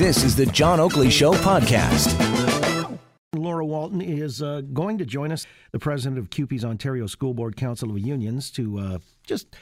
This is the John Oakley Show podcast. Laura Walton is uh, going to join us, the president of CUPE's Ontario School Board Council of Unions, to uh, just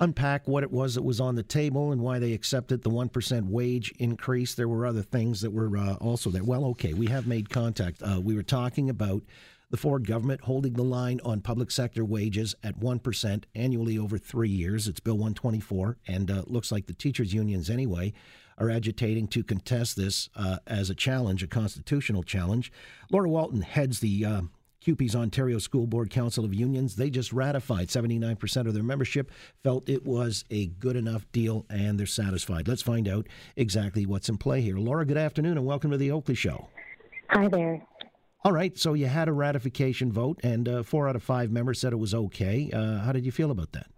unpack what it was that was on the table and why they accepted the 1% wage increase. There were other things that were uh, also there. Well, okay, we have made contact. Uh, we were talking about the Ford government holding the line on public sector wages at 1% annually over three years. It's Bill 124, and uh, looks like the teachers' unions, anyway, are agitating to contest this uh, as a challenge, a constitutional challenge. Laura Walton heads the uh, CUPE's Ontario School Board Council of Unions. They just ratified 79% of their membership, felt it was a good enough deal, and they're satisfied. Let's find out exactly what's in play here. Laura, good afternoon, and welcome to the Oakley Show. Hi there. All right, so you had a ratification vote, and uh, four out of five members said it was okay. Uh, how did you feel about that?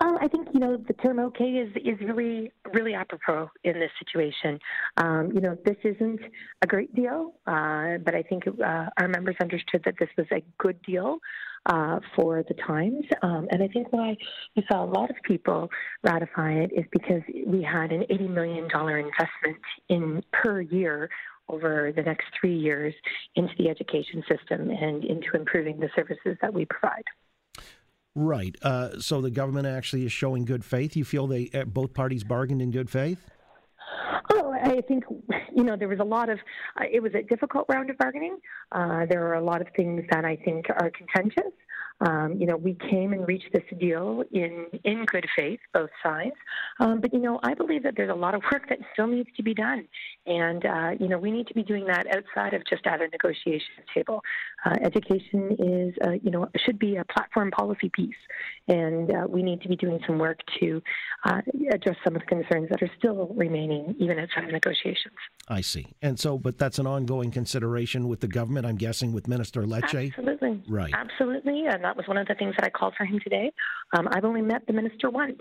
Uh, I think you know the term "okay" is is really really apropos in this situation. Um, you know, this isn't a great deal, uh, but I think uh, our members understood that this was a good deal uh, for the Times. Um, and I think why you saw a lot of people ratify it is because we had an $80 million investment in per year over the next three years into the education system and into improving the services that we provide. Right. Uh, so the government actually is showing good faith. You feel they uh, both parties bargained in good faith? Oh, I think you know there was a lot of. Uh, it was a difficult round of bargaining. Uh, there are a lot of things that I think are contentious. Um, you know, we came and reached this deal in in good faith, both sides. Um, but you know, I believe that there's a lot of work that still needs to be done, and uh, you know, we need to be doing that outside of just at a negotiation table. Uh, education is, uh, you know, should be a platform policy piece, and uh, we need to be doing some work to uh, address some of the concerns that are still remaining, even outside of negotiations. I see, and so, but that's an ongoing consideration with the government. I'm guessing with Minister Lecce. Absolutely, right, absolutely, and that was one of the things that I called for him today. Um, I've only met the minister once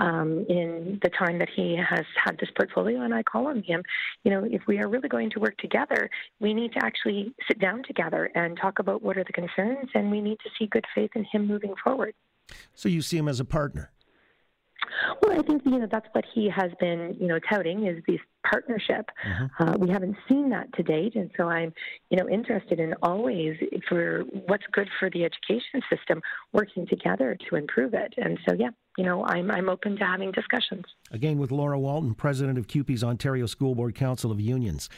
um, in the time that he has had this portfolio, and I call on him. You know, if we are really going to work together, we need to actually sit down together and talk about what are the concerns, and we need to see good faith in him moving forward. So you see him as a partner. Well, I think you know that's what he has been you know touting is this partnership. Mm-hmm. Uh, we haven't seen that to date, and so I'm you know interested in always for what's good for the education system working together to improve it. And so yeah, you know I'm I'm open to having discussions. Again, with Laura Walton, president of CUPE's Ontario School Board Council of Unions.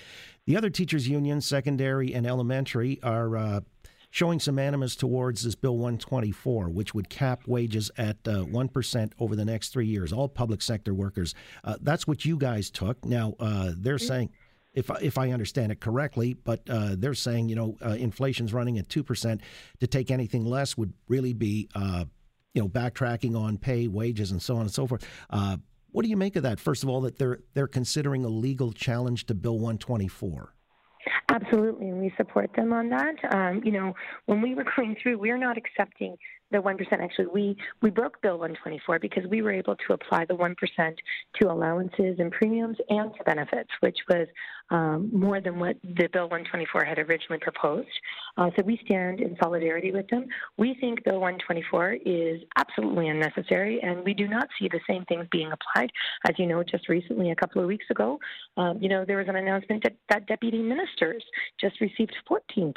The other teachers' unions, secondary and elementary, are uh, showing some animus towards this Bill 124, which would cap wages at uh, 1% over the next three years, all public sector workers. Uh, that's what you guys took. Now, uh, they're mm-hmm. saying, if, if I understand it correctly, but uh, they're saying, you know, uh, inflation's running at 2%. To take anything less would really be, uh, you know, backtracking on pay, wages, and so on and so forth. what do you make of that? First of all, that they're they're considering a legal challenge to Bill 124. Absolutely, and we support them on that. Um, you know, when we were going through, we're not accepting the 1%. Actually, we, we broke Bill 124 because we were able to apply the 1% to allowances and premiums and to benefits, which was um, more than what the Bill 124 had originally proposed. Uh, so we stand in solidarity with them. We think Bill 124 is absolutely unnecessary, and we do not see the same things being applied. As you know, just recently, a couple of weeks ago, um, you know, there was an announcement that, that deputy ministers just received 14%.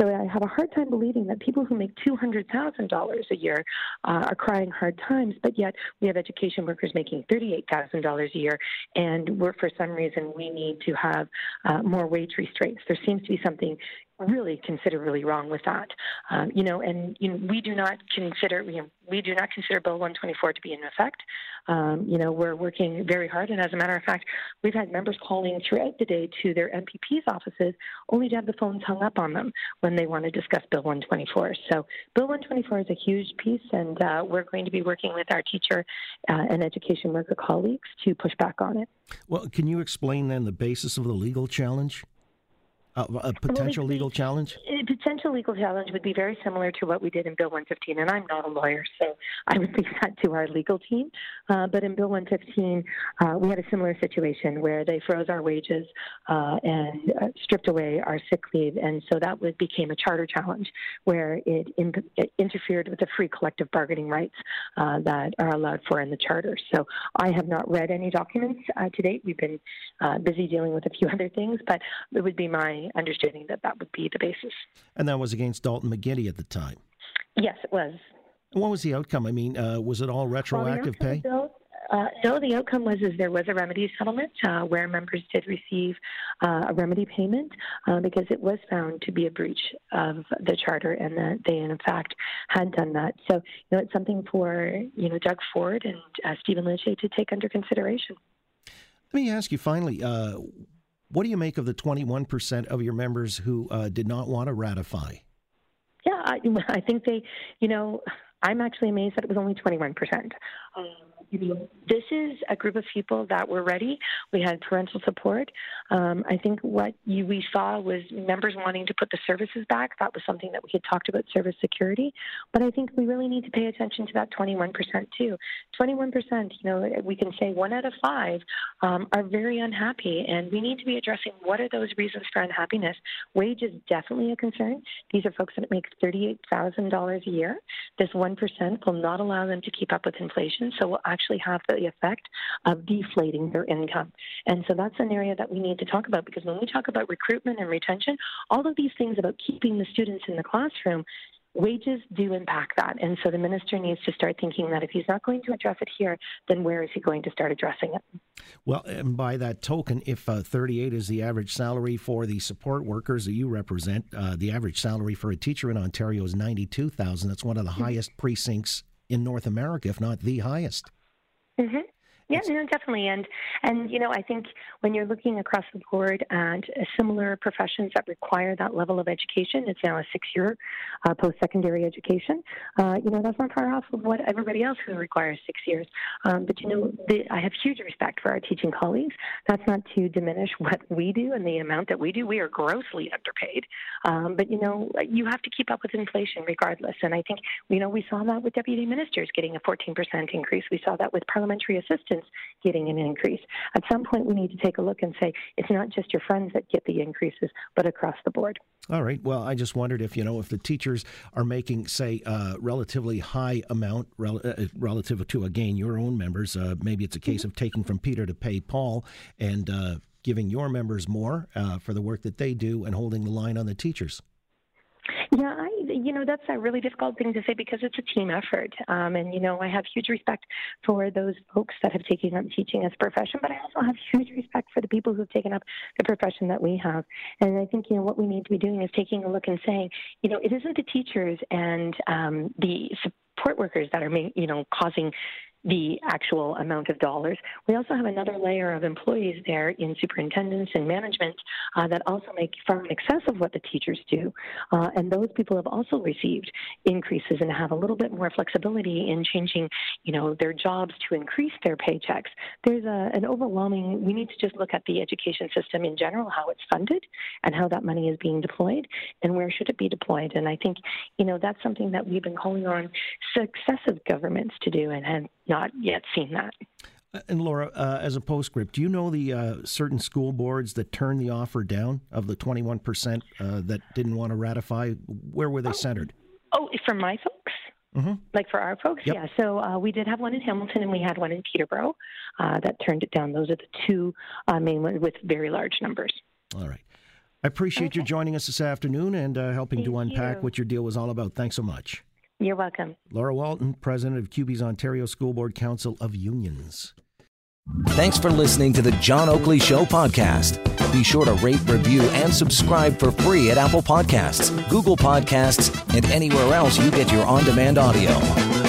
So I have a hard time believing that people who make 200,000 $1,000 a year uh, are crying hard times, but yet we have education workers making $38,000 a year, and we're, for some reason we need to have uh, more wage restraints. There seems to be something really considerably wrong with that. Um, you know, and you know, we do not consider know, we do not consider Bill 124 to be in effect. Um, you know, we're working very hard, and as a matter of fact, we've had members calling throughout the day to their MPP's offices only to have the phones hung up on them when they want to discuss Bill 124. So, Bill 124 is a huge piece, and uh, we're going to be working with our teacher uh, and education worker colleagues to push back on it. Well, can you explain then the basis of the legal challenge? A potential well, legal challenge? Potential legal challenge would be very similar to what we did in Bill 115, and I'm not a lawyer, so I would leave that to our legal team. Uh, but in Bill 115, uh, we had a similar situation where they froze our wages uh, and uh, stripped away our sick leave, and so that was, became a charter challenge where it, in, it interfered with the free collective bargaining rights uh, that are allowed for in the charter. So I have not read any documents uh, to date. We've been busy dealing with a few other things, but it would be my understanding that that would be the basis. And that was against Dalton McGuinty at the time. Yes, it was. What was the outcome? I mean, uh, was it all retroactive well, pay? Bill, uh, no, the outcome was is there was a remedy settlement uh, where members did receive uh, a remedy payment uh, because it was found to be a breach of the charter and that they in fact had done that. So you know it's something for you know Doug Ford and uh, Stephen Lecce to take under consideration. Let me ask you finally. What do you make of the 21% of your members who did not want to ratify? Yeah, I, I think they, you know, I'm actually amazed that it was only 21%. Um, this is a group of people that were ready. We had parental support. Um, I think what you, we saw was members wanting to put the services back. That was something that we had talked about service security. But I think we really need to pay attention to that 21% too. 21%, you know, we can say one out of five um, are very unhappy, and we need to be addressing what are those reasons for unhappiness. Wage is definitely a concern. These are folks that make $38,000 a year. This 1% will not allow them to keep up with inflation, so we'll have the effect of deflating their income. And so that's an area that we need to talk about because when we talk about recruitment and retention, all of these things about keeping the students in the classroom wages do impact that. And so the minister needs to start thinking that if he's not going to address it here, then where is he going to start addressing it? Well, and by that token, if uh, 38 is the average salary for the support workers that you represent, uh, the average salary for a teacher in Ontario is 92,000. That's one of the mm-hmm. highest precincts in North America, if not the highest. Mm-hmm. Yeah, no, definitely, and and you know, I think when you're looking across the board at similar professions that require that level of education, it's now a six-year uh, post-secondary education. Uh, you know, that's not far off of what everybody else who requires six years. Um, but you know, the, I have huge respect for our teaching colleagues. That's not to diminish what we do and the amount that we do. We are grossly underpaid, um, but you know, you have to keep up with inflation regardless. And I think you know we saw that with deputy ministers getting a 14% increase. We saw that with parliamentary assistants getting an increase. At some point, we need to take a look and say it's not just your friends that get the increases, but across the board. All right. Well, I just wondered if you know if the teachers are making, say, a relatively high amount rel- uh, relative to again your own members. Uh, maybe it's a case mm-hmm. of taking from Peter to pay Paul and uh, giving your members more uh, for the work that they do and holding the line on the teachers. Yeah, I, you know, that's a really difficult thing to say because it's a team effort. Um, and, you know, I have huge respect for those folks that have taken up teaching as a profession, but I also have huge respect for the people who have taken up the profession that we have. And I think, you know, what we need to be doing is taking a look and saying, you know, it isn't the teachers and um, the support workers that are, you know, causing the actual amount of dollars. We also have another layer of employees there in superintendents and management uh, that also make far in excess of what the teachers do. Uh, and those people have also received increases and have a little bit more flexibility in changing, you know, their jobs to increase their paychecks. There's a, an overwhelming, we need to just look at the education system in general, how it's funded and how that money is being deployed and where should it be deployed. And I think, you know, that's something that we've been calling on successive governments to do and have not yet seen that. Uh, and Laura, uh, as a postscript, do you know the uh, certain school boards that turned the offer down of the 21% uh, that didn't want to ratify? Where were they oh. centered? Oh, for my folks? Mm-hmm. Like for our folks? Yep. Yeah. So uh, we did have one in Hamilton and we had one in Peterborough uh, that turned it down. Those are the two main ones with very large numbers. All right. I appreciate okay. you joining us this afternoon and helping Thank to unpack you. what your deal was all about. Thanks so much. You're welcome. Laura Walton, President of CUPE's Ontario School Board Council of Unions. Thanks for listening to the John Oakley Show podcast. Be sure to rate, review, and subscribe for free at Apple Podcasts, Google Podcasts, and anywhere else you get your on demand audio.